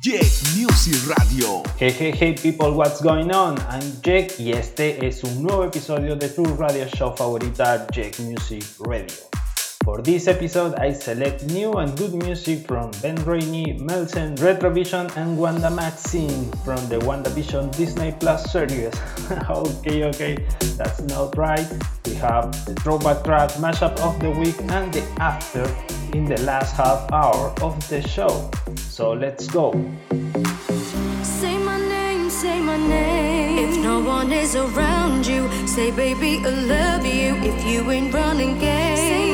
Jack Music Radio. Hey, hey, hey, people, what's going on? I'm Jack y este es un nuevo episodio de tu radio show favorita, Jack Music Radio. For this episode, I select new and good music from Ben Rainey, Melson, Retrovision, and Wanda Maxine from the WandaVision Disney Plus series. okay, okay, that's not right. We have the throwback track mashup of the week and the after in the last half hour of the show. So let's go. Say my name, say my name. If no one is around you, say baby, I love you. If you ain't running game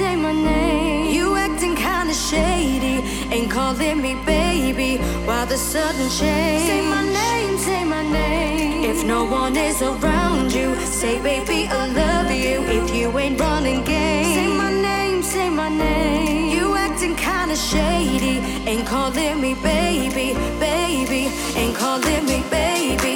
say my name. You acting kinda shady, ain't calling me baby. Why the sudden change? Say my name, say my name. If no one is around you, say baby I love you. If you ain't running game, say my name, say my name. You acting kinda shady, ain't calling me baby, baby, ain't calling me baby.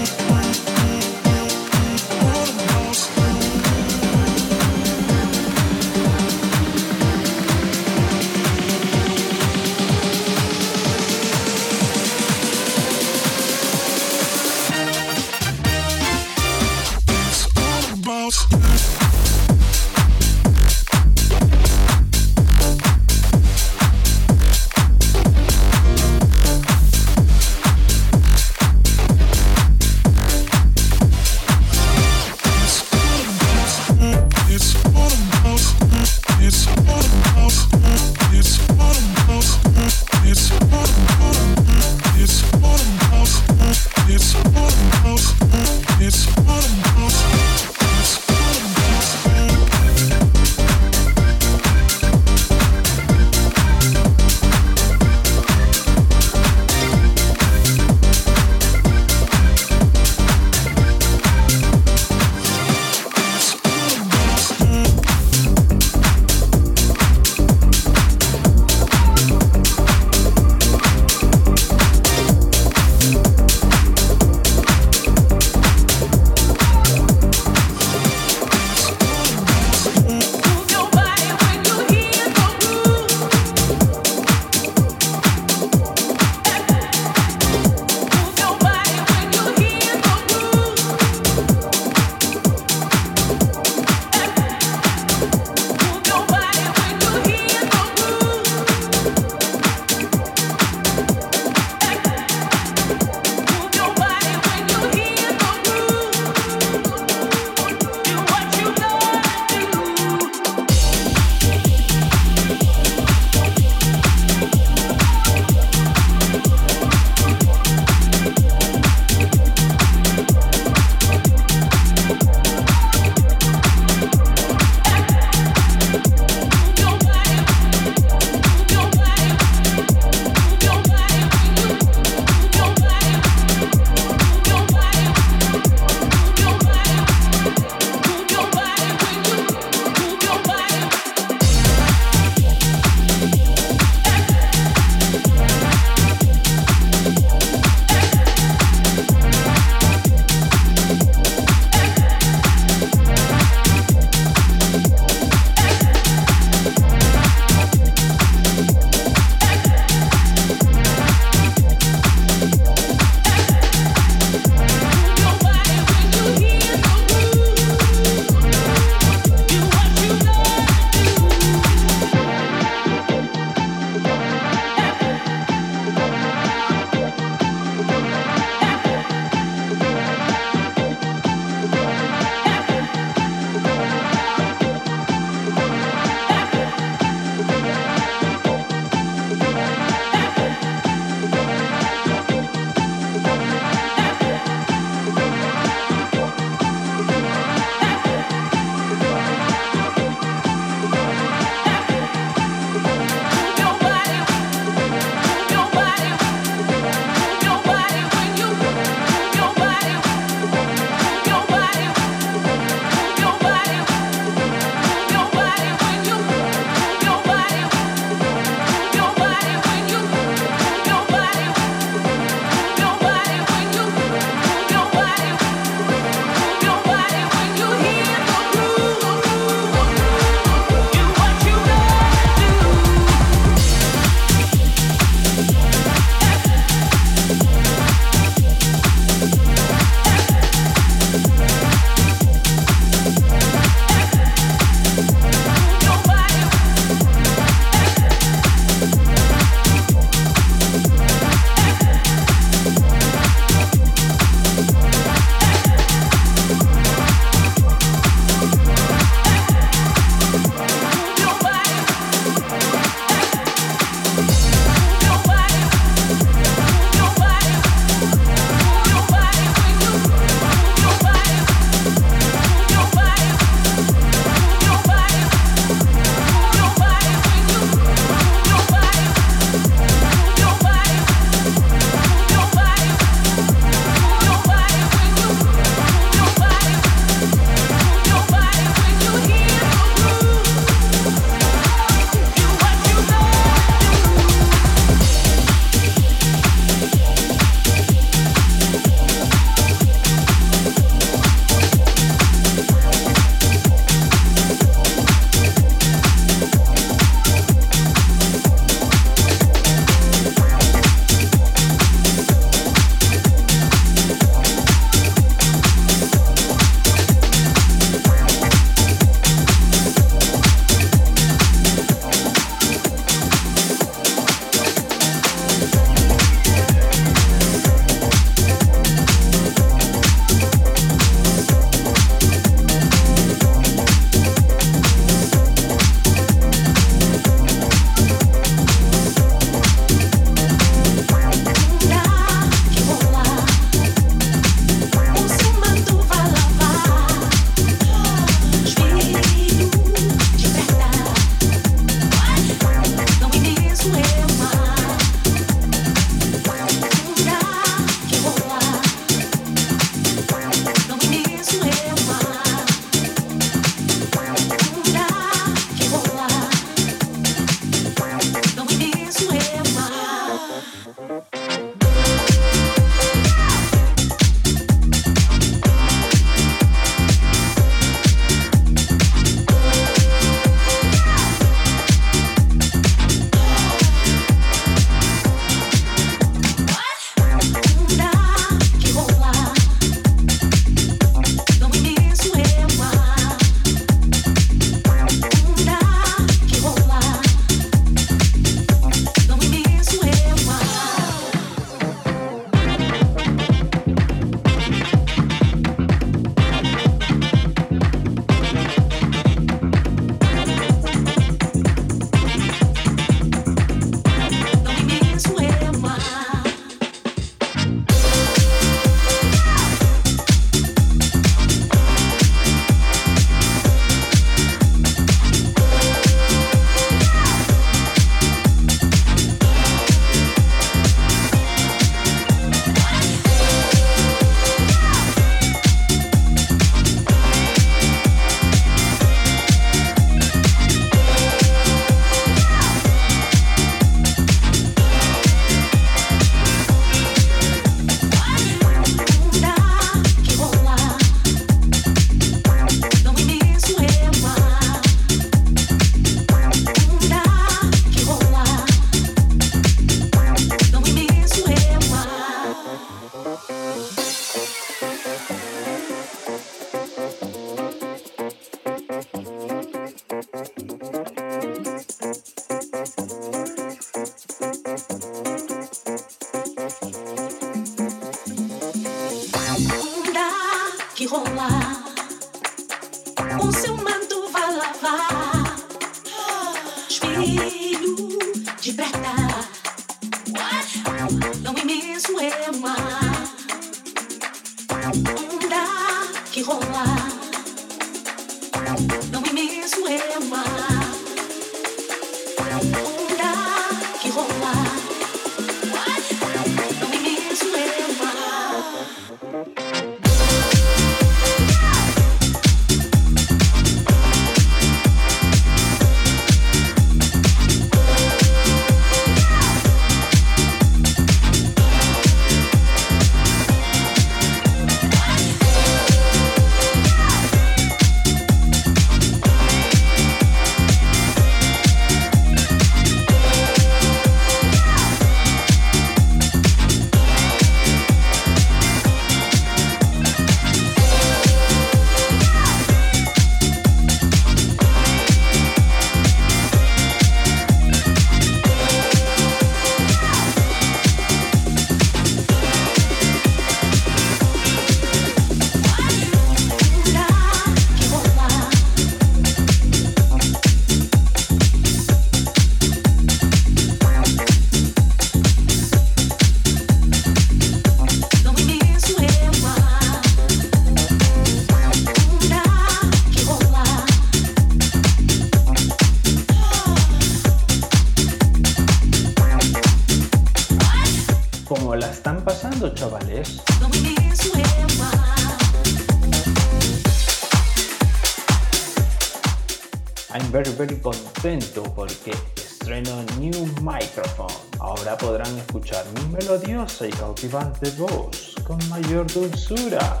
podrán escuchar mi melodiosa y cautivante voz con mayor dulzura.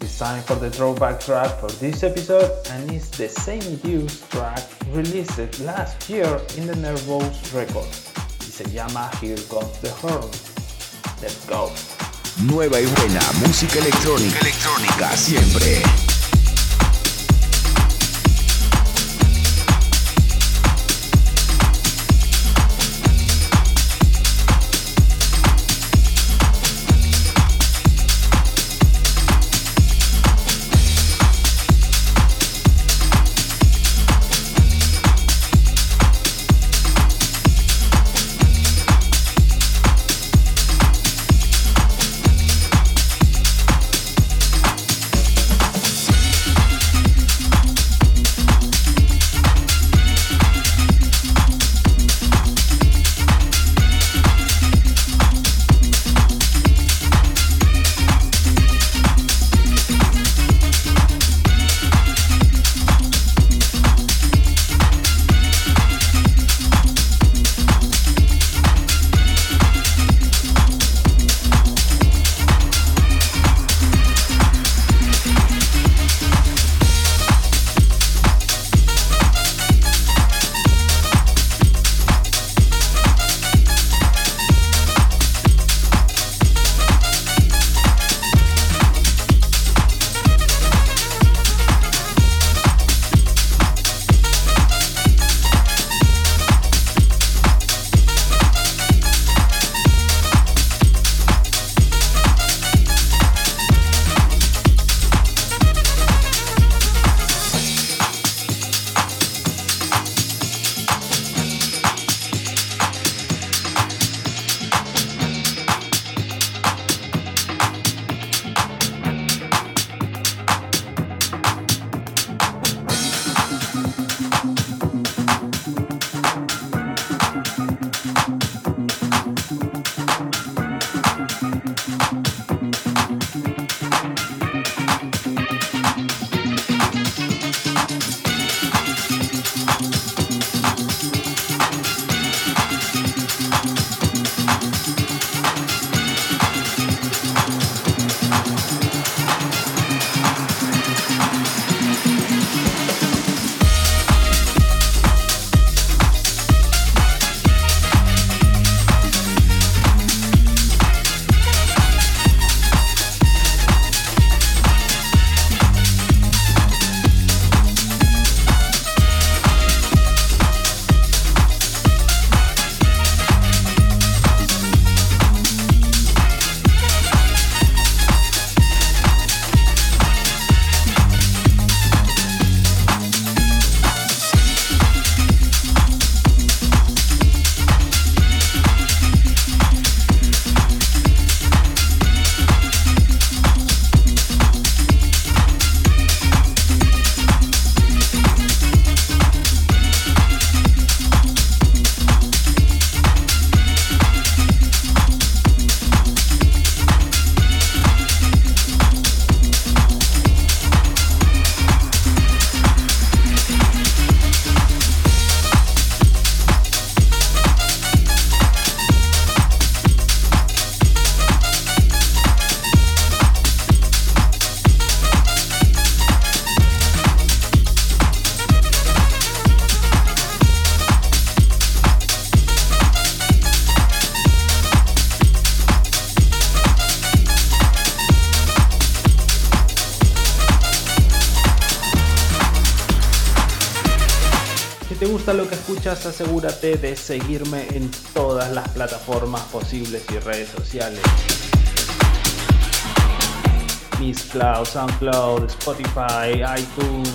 It's time for the throwback track for this episode and it's the same used track released last year in the Nervous Records, Y se llama Here Comes the Horn. Let's go. Nueva y buena música electrónica siempre. asegúrate de seguirme en todas las plataformas posibles y redes sociales. Miss Cloud, SoundCloud, Spotify, iTunes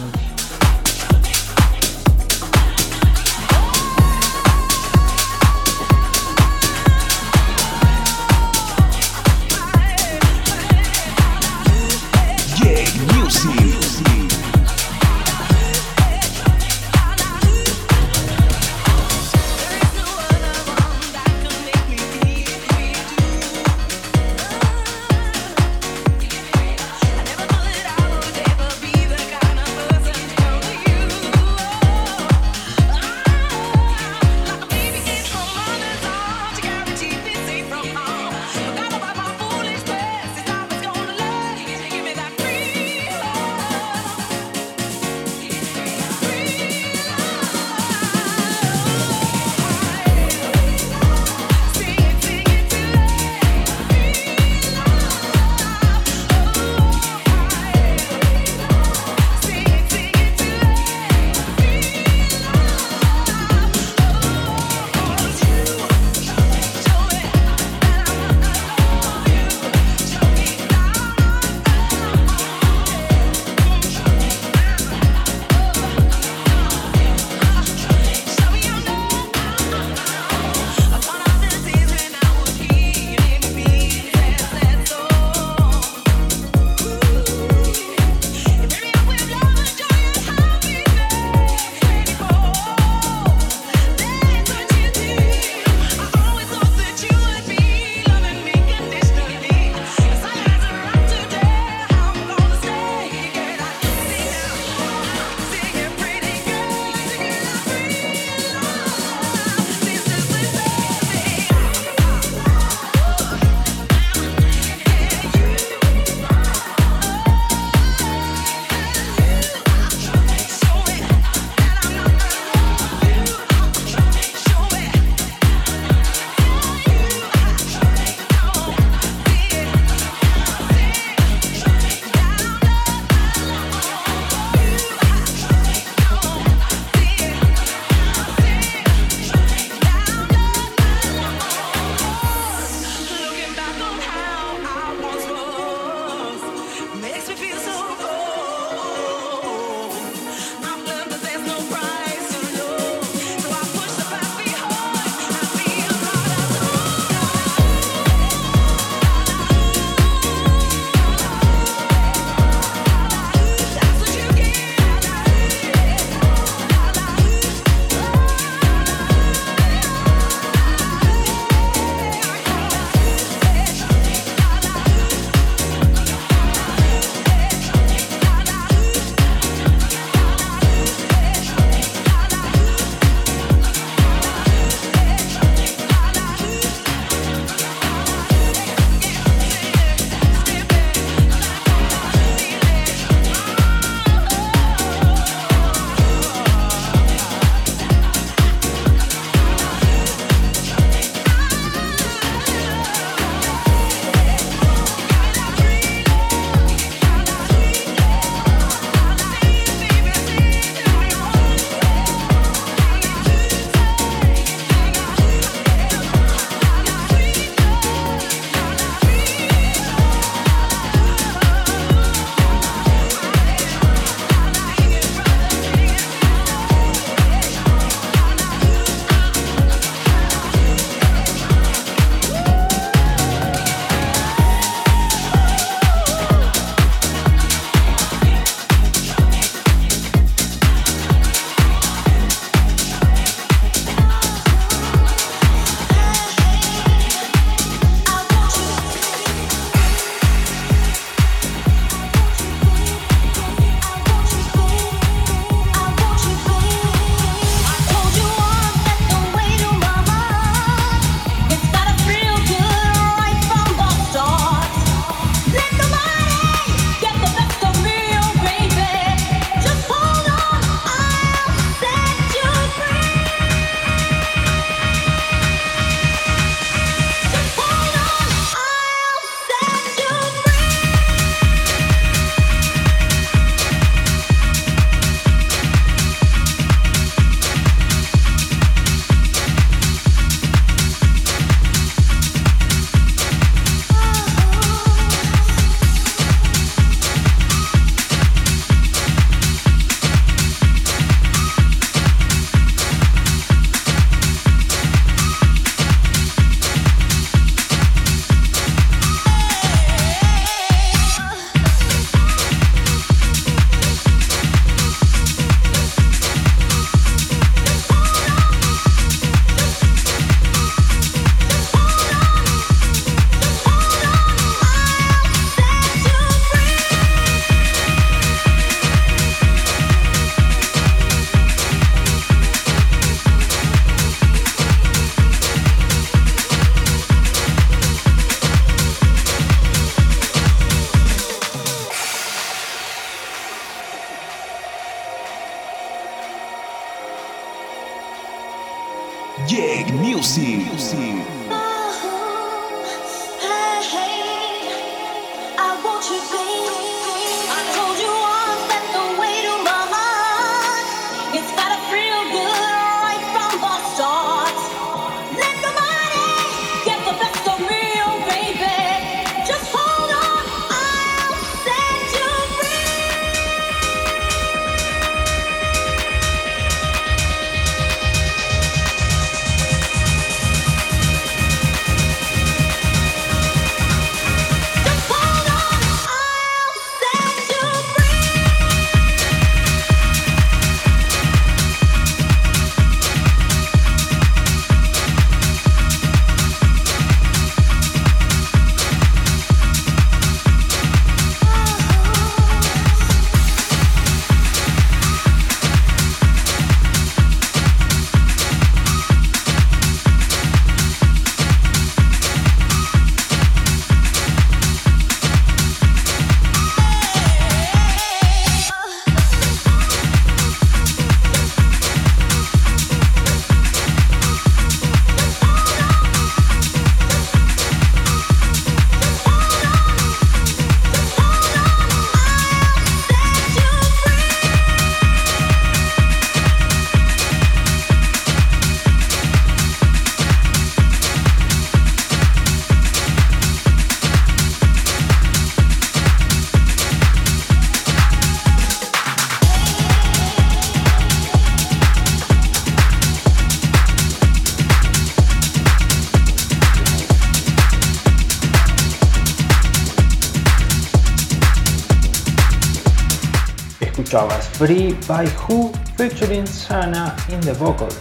Free by Who featuring Sana in the vocals.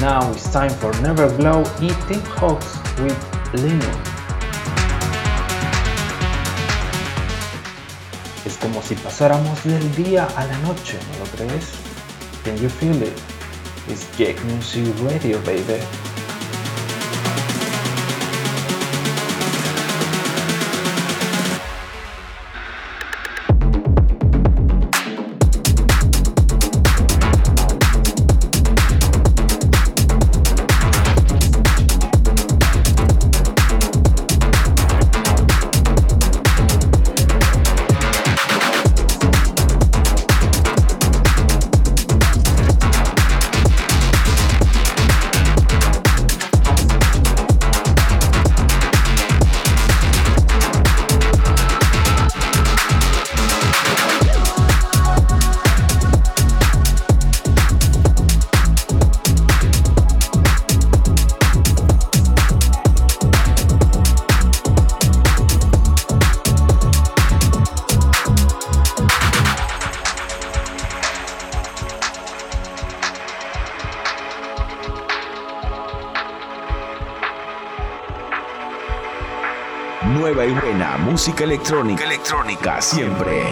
Now it's time for Never Glow eating Hawks with Lino. Es como si pasáramos del día a la noche, ¿no lo crees? Can you feel it? It's Jack Music Radio, baby. música electrónica, electrónica siempre.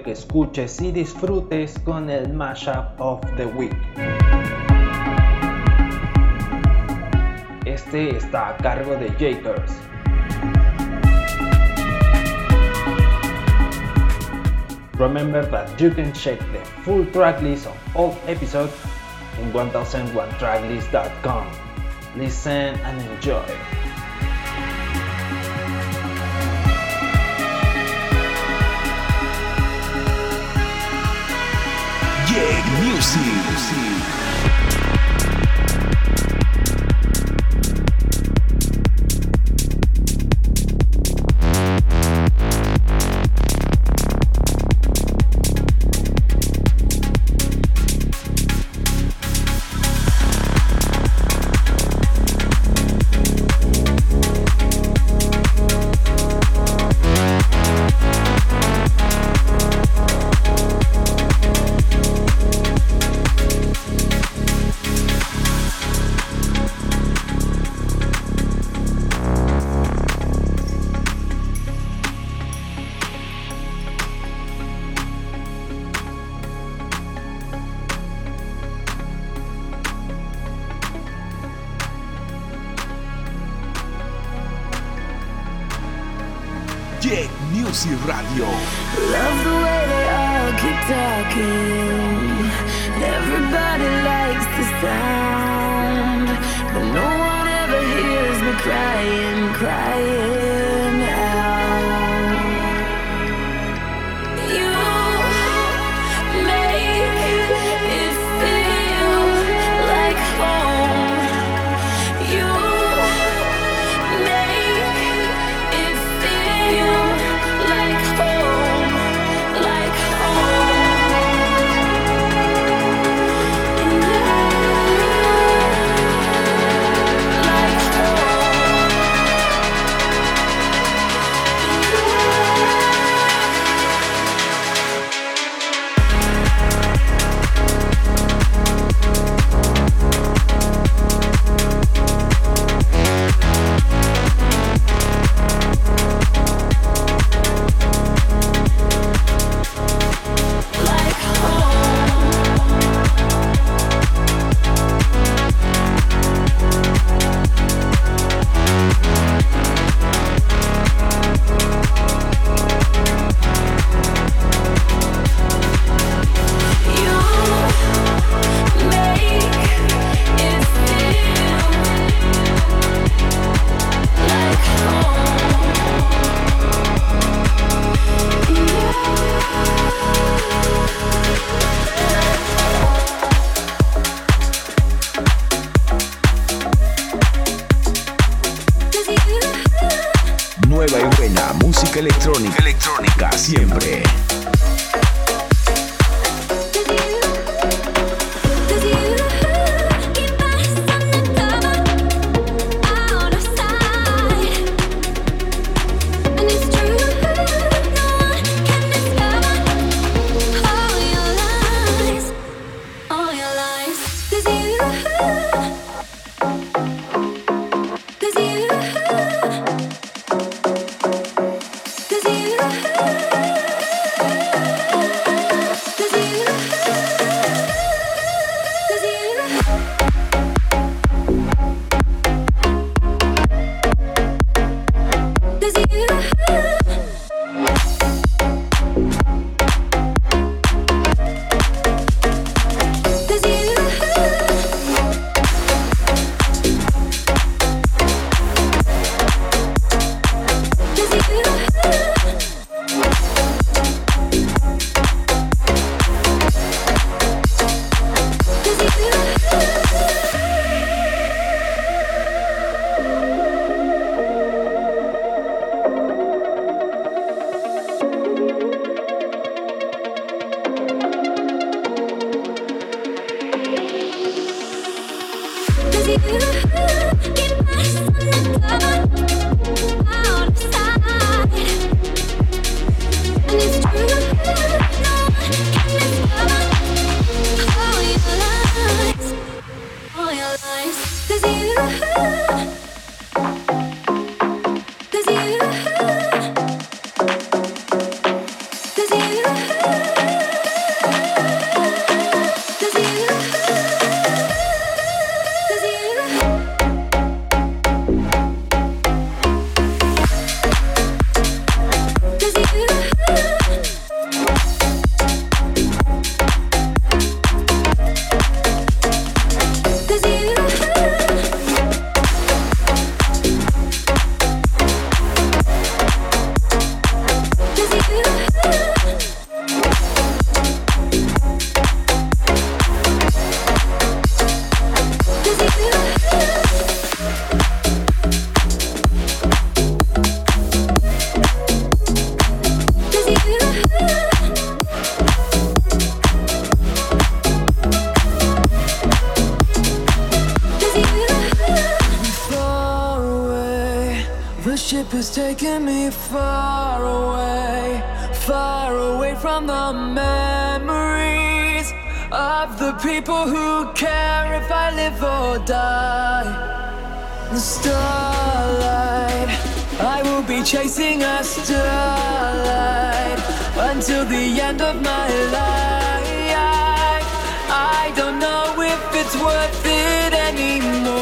que escuches y disfrutes con el Mashup of the Week. Este está a cargo de Jakers. Remember that you can check the full tracklist of all episodes in 1001tracklist.com. Listen and enjoy. Music. ship is taking me far away, far away from the memories of the people who care if I live or die. The starlight, I will be chasing a starlight until the end of my life. I don't know if it's worth it anymore.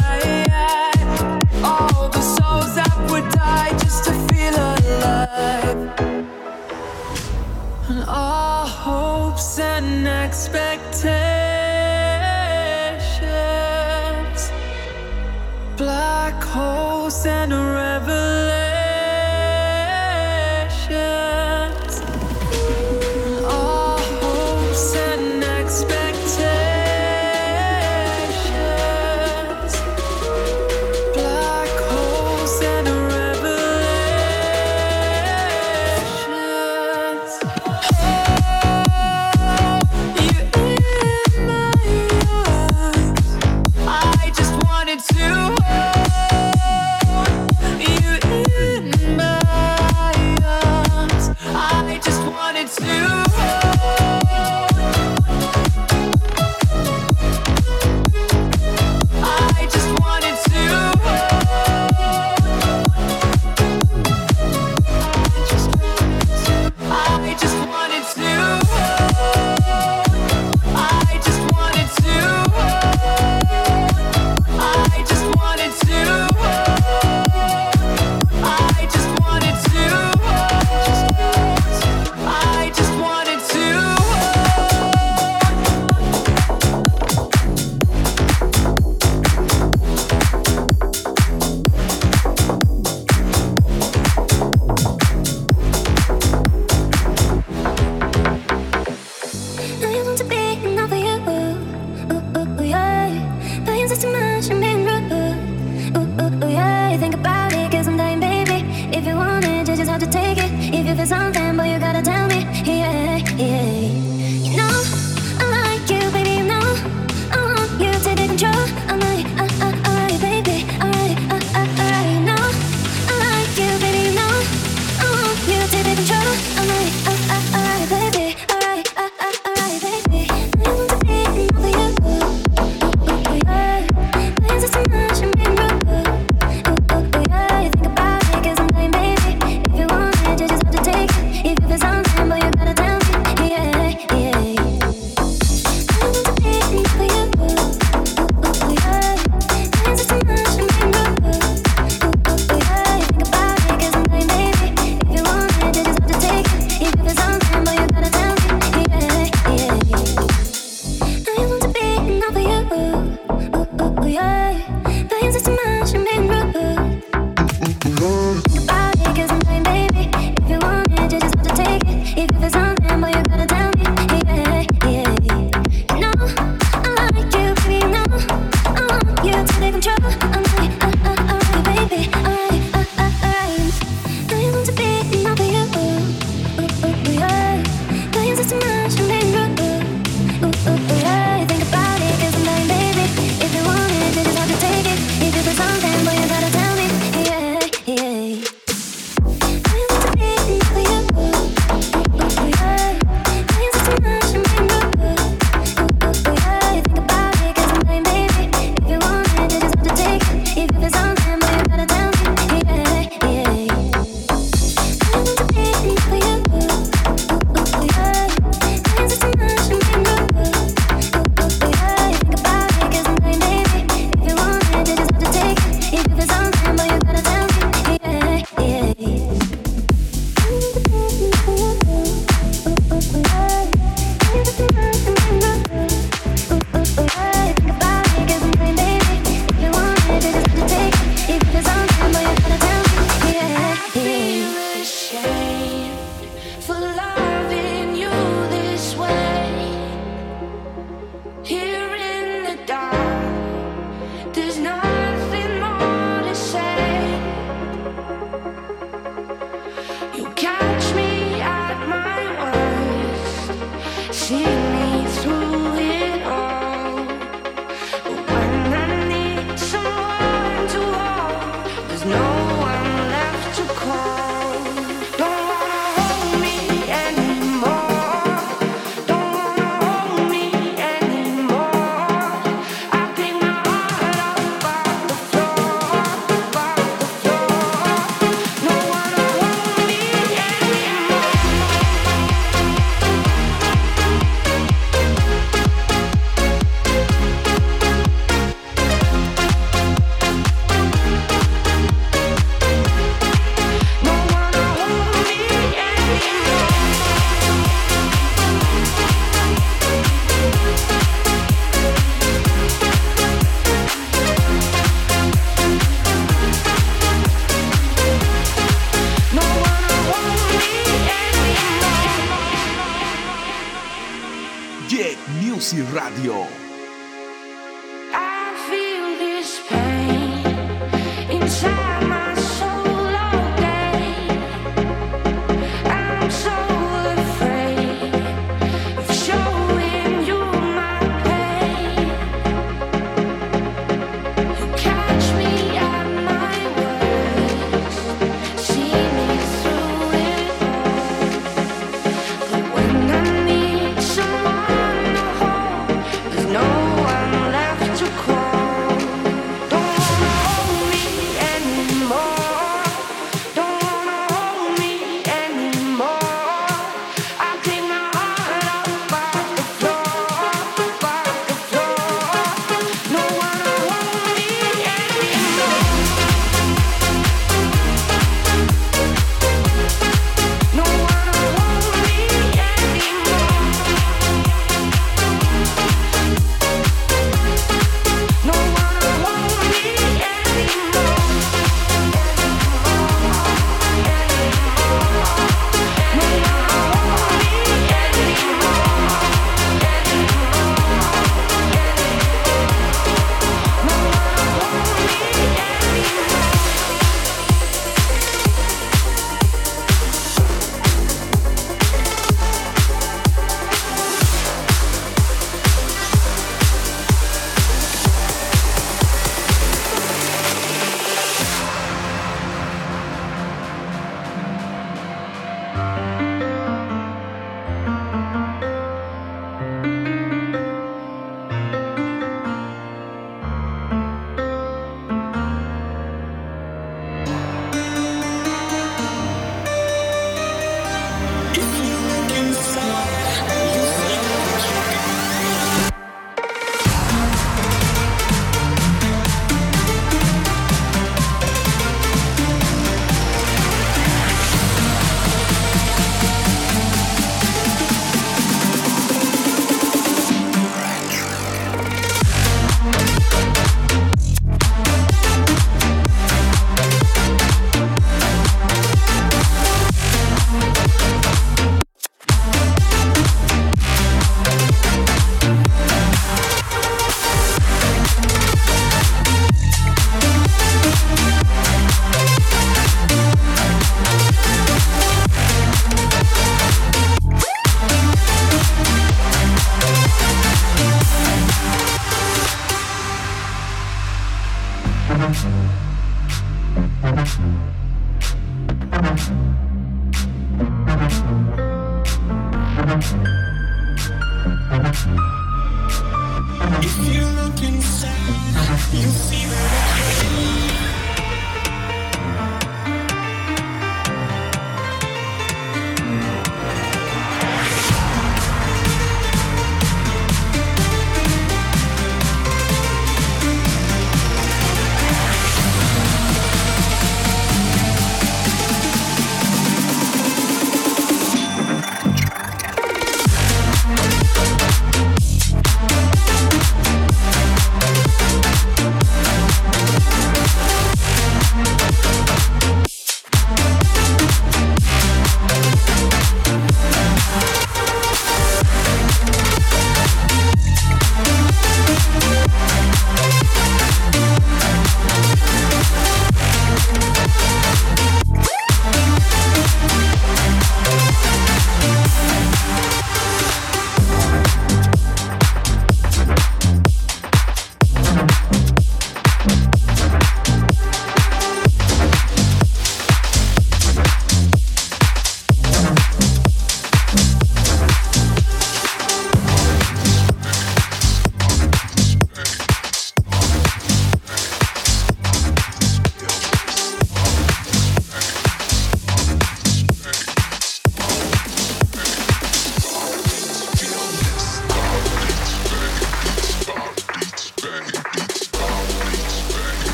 expectations, black holes and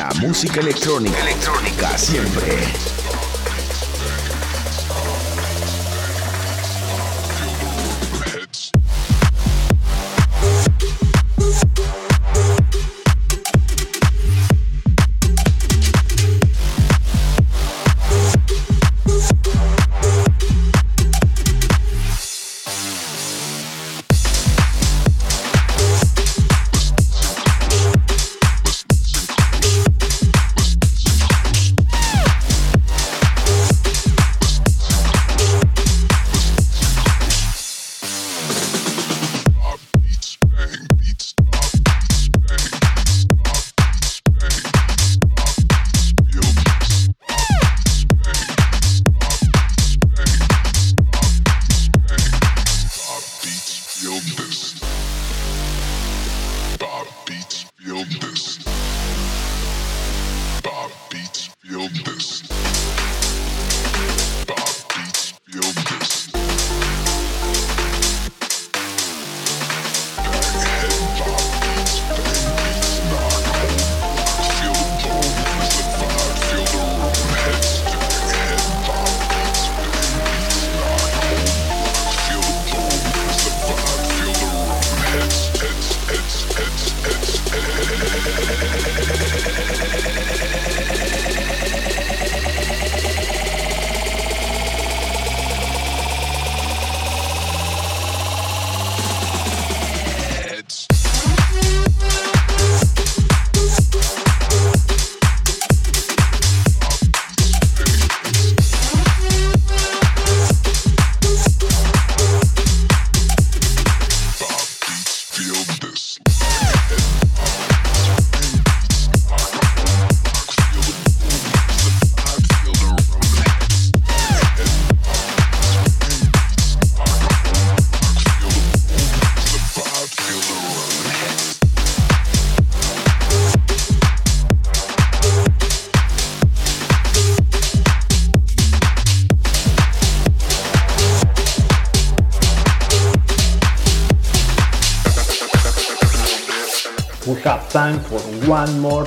La música electrónica, electrónica siempre.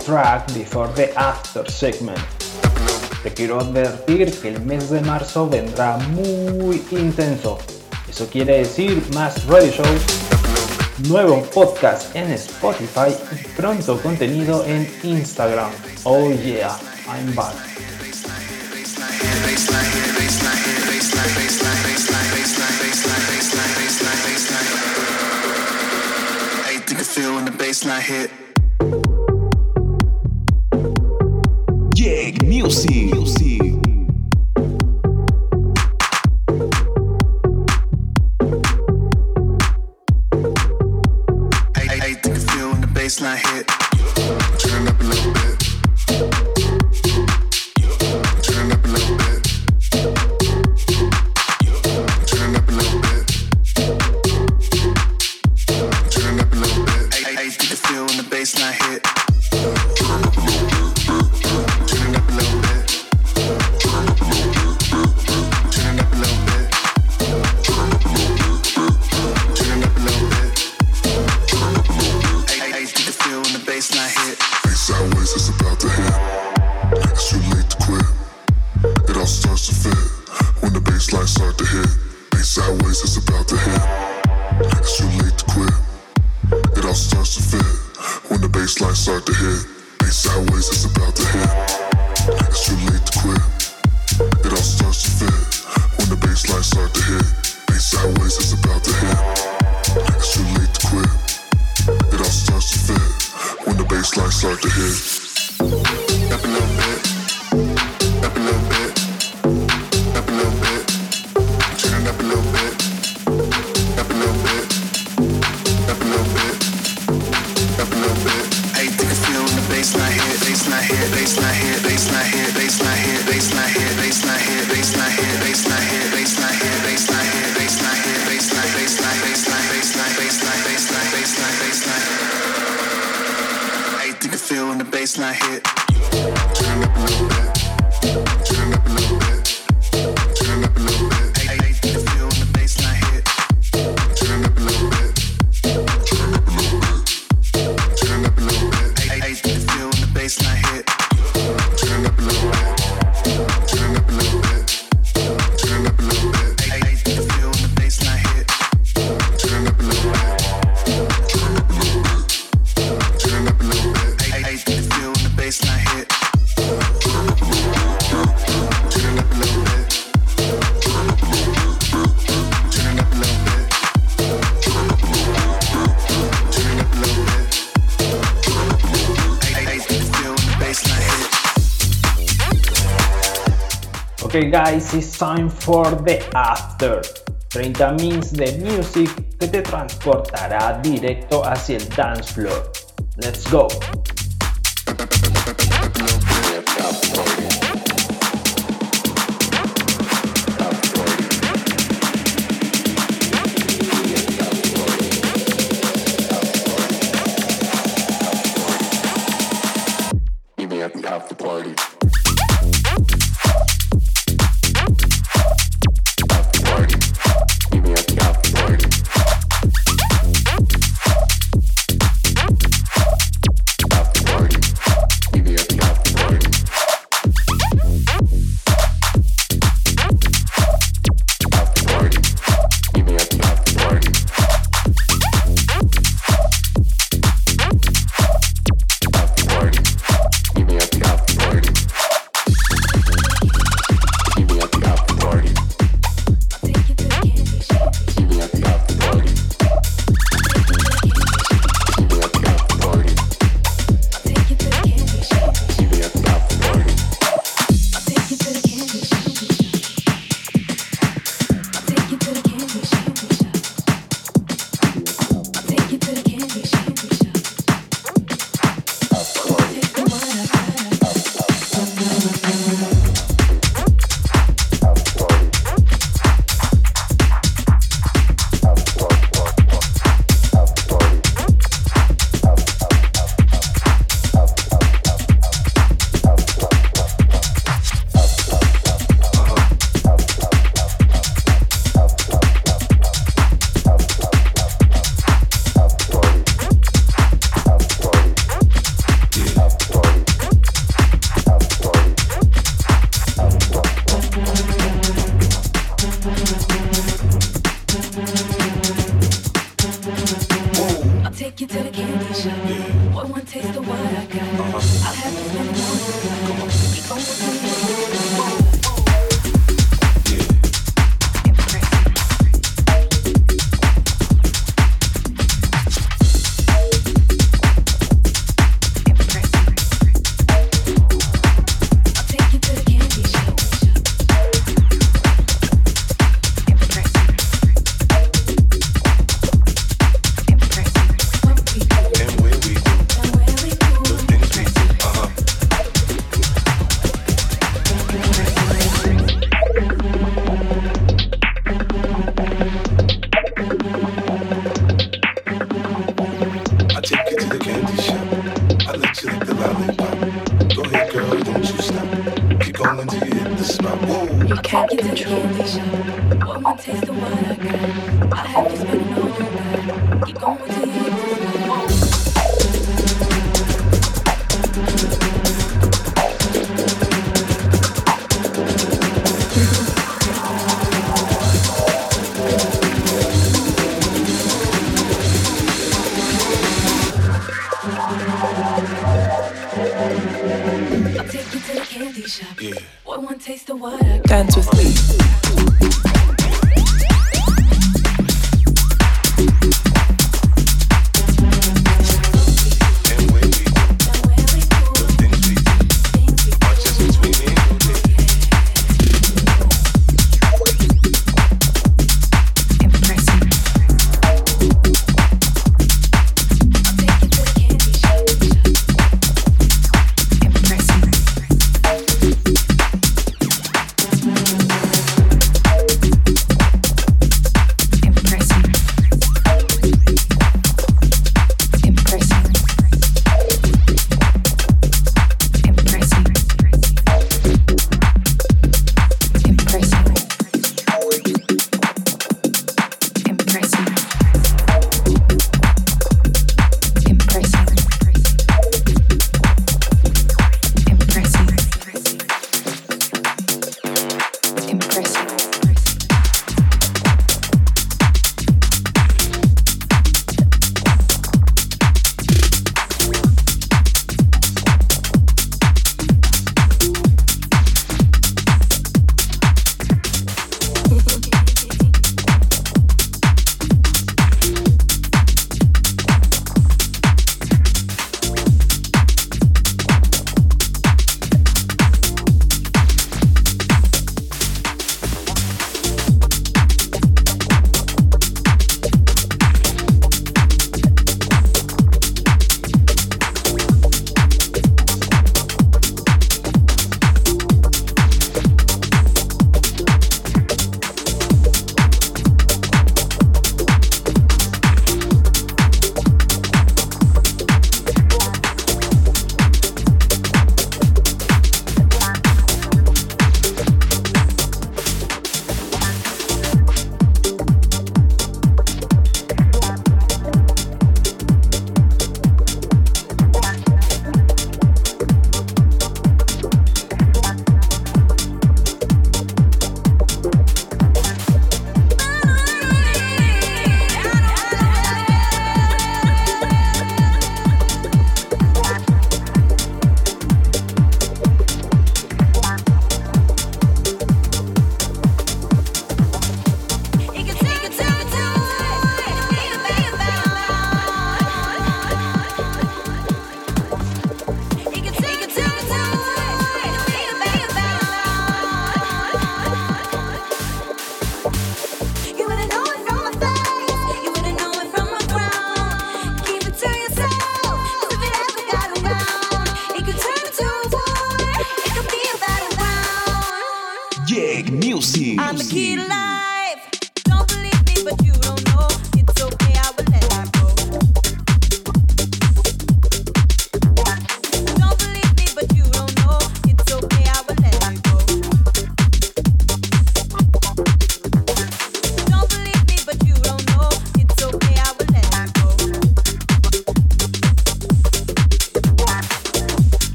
track before the after segment. Te quiero advertir que el mes de marzo vendrá muy intenso. Eso quiere decir más radio shows, nuevo podcast en Spotify y pronto contenido en Instagram. Oh yeah, I'm back. guys, it's time for the after. 30 minutes de music que te transportará directo hacia el dance floor. Let's go.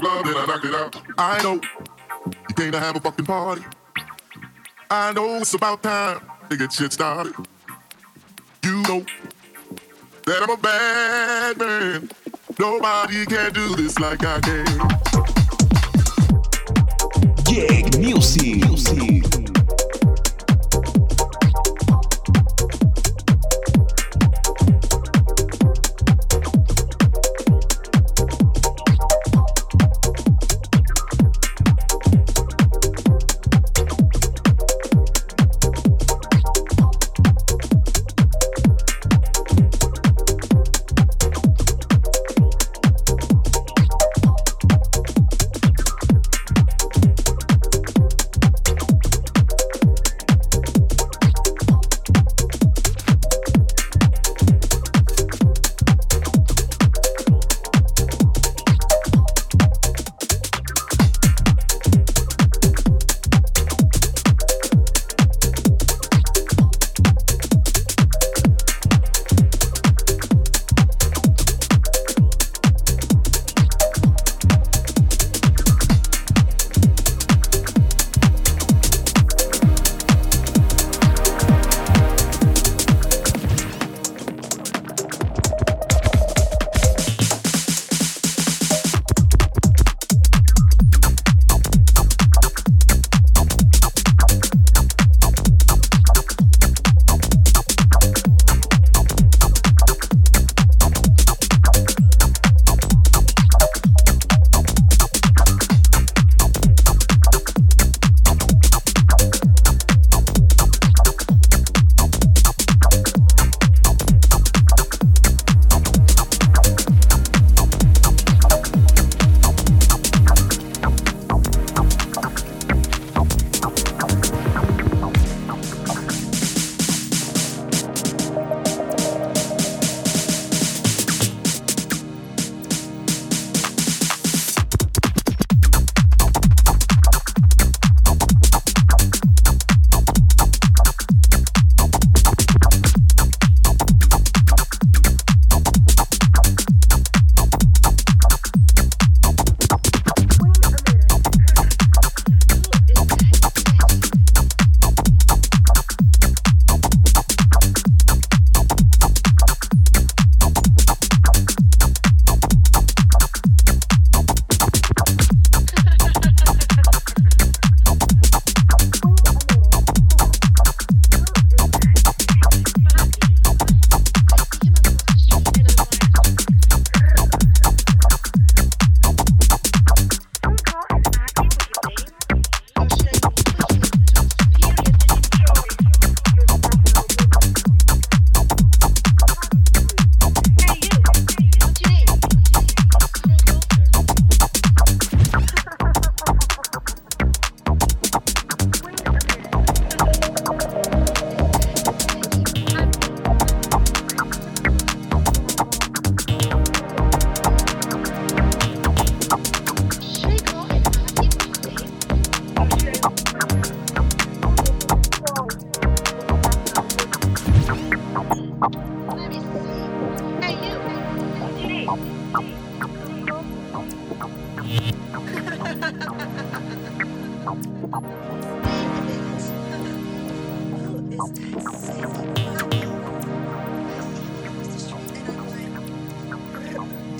glove and I knocked it out. I know you came to have a fucking party. I know it's about time to get shit started. You know that I'm a bad man. Nobody can do this like I can.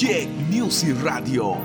Jake News y Radio.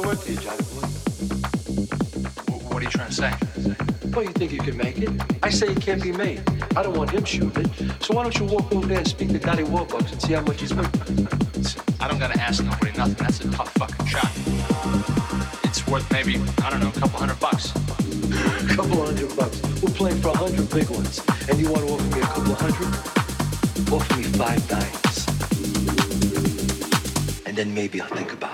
work What are you trying to say? Well, you think you can make it? I say it can't be made. I don't want him shooting So why don't you walk over there and speak to Daddy Warbucks and see how much he's worth? I don't gotta ask nobody nothing. That's a tough fucking shot. It's worth maybe, I don't know, a couple hundred bucks. a couple hundred bucks. We're playing for a hundred big ones. And you wanna offer me a couple hundred? Offer me five dimes. And then maybe I'll think about it.